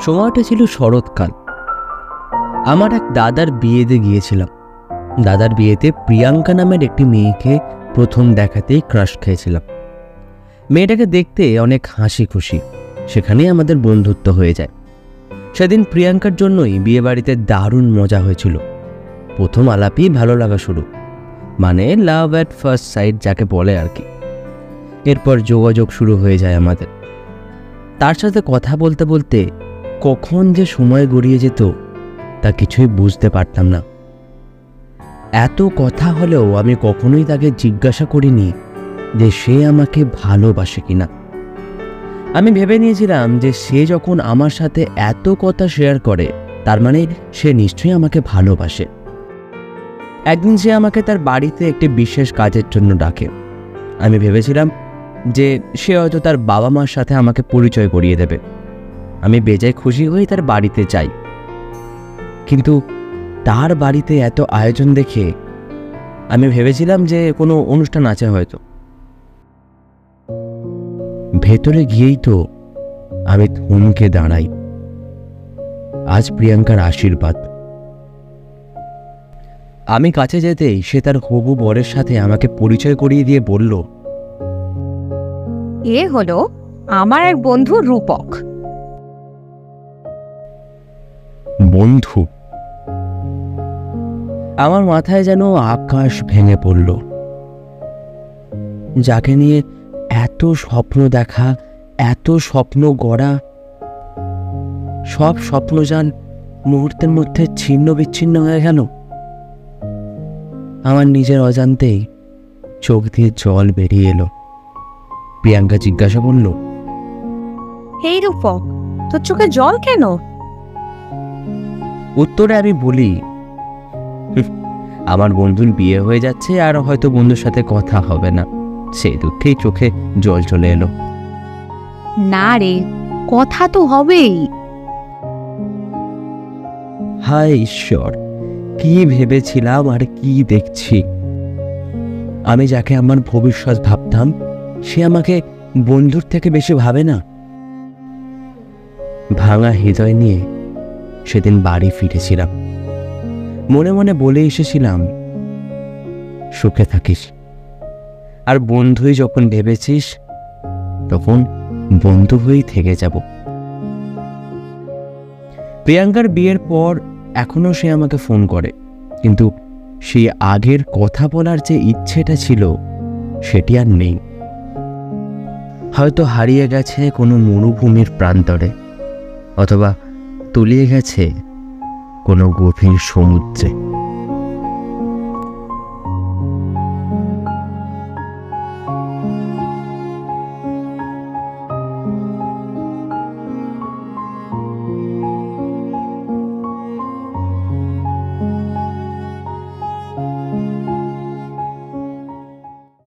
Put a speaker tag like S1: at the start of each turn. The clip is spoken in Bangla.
S1: সময়টা ছিল শরৎকাল। আমার এক দাদার বিয়েতে গিয়েছিলাম। দাদার বিয়েতে প্রিয়াঙ্কা নামের একটি মেয়েকে প্রথম দেখাতেই ক্রাশ খেয়েছিলাম। মেয়েটাকে দেখতে অনেক হাসি খুশি। সেখানেই আমাদের বন্ধুত্ব হয়ে যায়। সেদিন প্রিয়াঙ্কার জন্যই বিয়েবাড়িতে দারুণ মজা হয়েছিল। প্রথম আলাপই ভালো লাগা শুরু। মানে লাভ অ্যাট ফার্স্ট সাইড যাকে বলে আর কি। এরপর যোগাযোগ শুরু হয়ে যায় আমাদের। তার সাথে কথা বলতে বলতে কখন যে সময় গড়িয়ে যেত, তা কিছুই বুঝতে পারতাম না। এত কথা হলেও আমি কখনোই তাকে জিজ্ঞাসা করিনি যে সে আমাকে ভালোবাসে কিনা। আমি ভেবে নিয়েছিলাম যে সে যখন আমার সাথে এত কথা শেয়ার করে, তার মানে সে নিশ্চয়ই আমাকে ভালোবাসে। একদিন সে আমাকে তার বাড়িতে একটি বিশেষ কাজের জন্য ডাকে। আমি ভেবেছিলাম যে সে হয়তো তার বাবা মার সাথে আমাকে পরিচয় করিয়ে দেবে। আমি বেজায় খুশি হয়ে তার বাড়িতে যাই। কিন্তু তার বাড়িতে এত আয়োজন দেখে আমি ভেবেছিলাম যে কোনো অনুষ্ঠান আছে হয়তো। ভেতরে গিয়েই তো আমি থমকে দাঁড়াই। আজ প্রিয়াঙ্কার আশীর্বাদ। আমি কাছে যেতেই সে তার হবু বরের সাথে আমাকে পরিচয় করিয়ে দিয়ে বলল,
S2: এ হলো আমার এক বন্ধু রূপক।
S1: বন্ধু। আমার মাথায় যেন আকাশ ভেঙে পড়ল। যাকে নিয়ে এত স্বপ্ন দেখা এত স্বপ্ন গড়া সব স্বপ্নযান মুহূর্তের মধ্যে ছিন্ন বিচ্ছিন্ন হয়ে গেল। আমার নিজের অজান্তেই চোখ দিয়ে জল বেরিয়ে এলো। প্রিয়াঙ্কা জিজ্ঞাসা করল
S2: এই রূপক তোর চোখে জল কেন?
S1: উত্তরে আমি বলি আমার বন্ধুর বিয়ে হয়ে যাচ্ছে আর হয়তো বন্ধুর সাথে কথা হবে না। সেই দুঃখেই চোখে জল চলে এলো।
S2: না রে কথা তো হবেই।
S1: হায় ঈশ্বর কি ভেবেছিলাম আর কি দেখছি। আমি যাকে আমার ভবিষ্যৎ ভাবতাম সে আমাকে বন্ধুর থেকে বেশি ভাবে না। ভাঙা হৃদয় নিয়ে সেদিন বাড়ি ফিরেছিলাম। মনে মনে বলে এসেছিলাম, সুখে থাকিস। আর বন্ধুই যখন ভেবেছিস, তখন বন্ধু হয়েই থেকে যাব। প্রিয়াঙ্কার বিয়ের পর এখনও সে আমাকে ফোন করে, কিন্তু সেই আগের কথা বলার যে ইচ্ছেটা ছিল, সেটি আর নেই। হয়তো হারিয়ে গেছে কোনো মরুভূমির প্রান্তরে, অথবা তলিয়ে গেছে কোনো গভীর সমুদ্রে।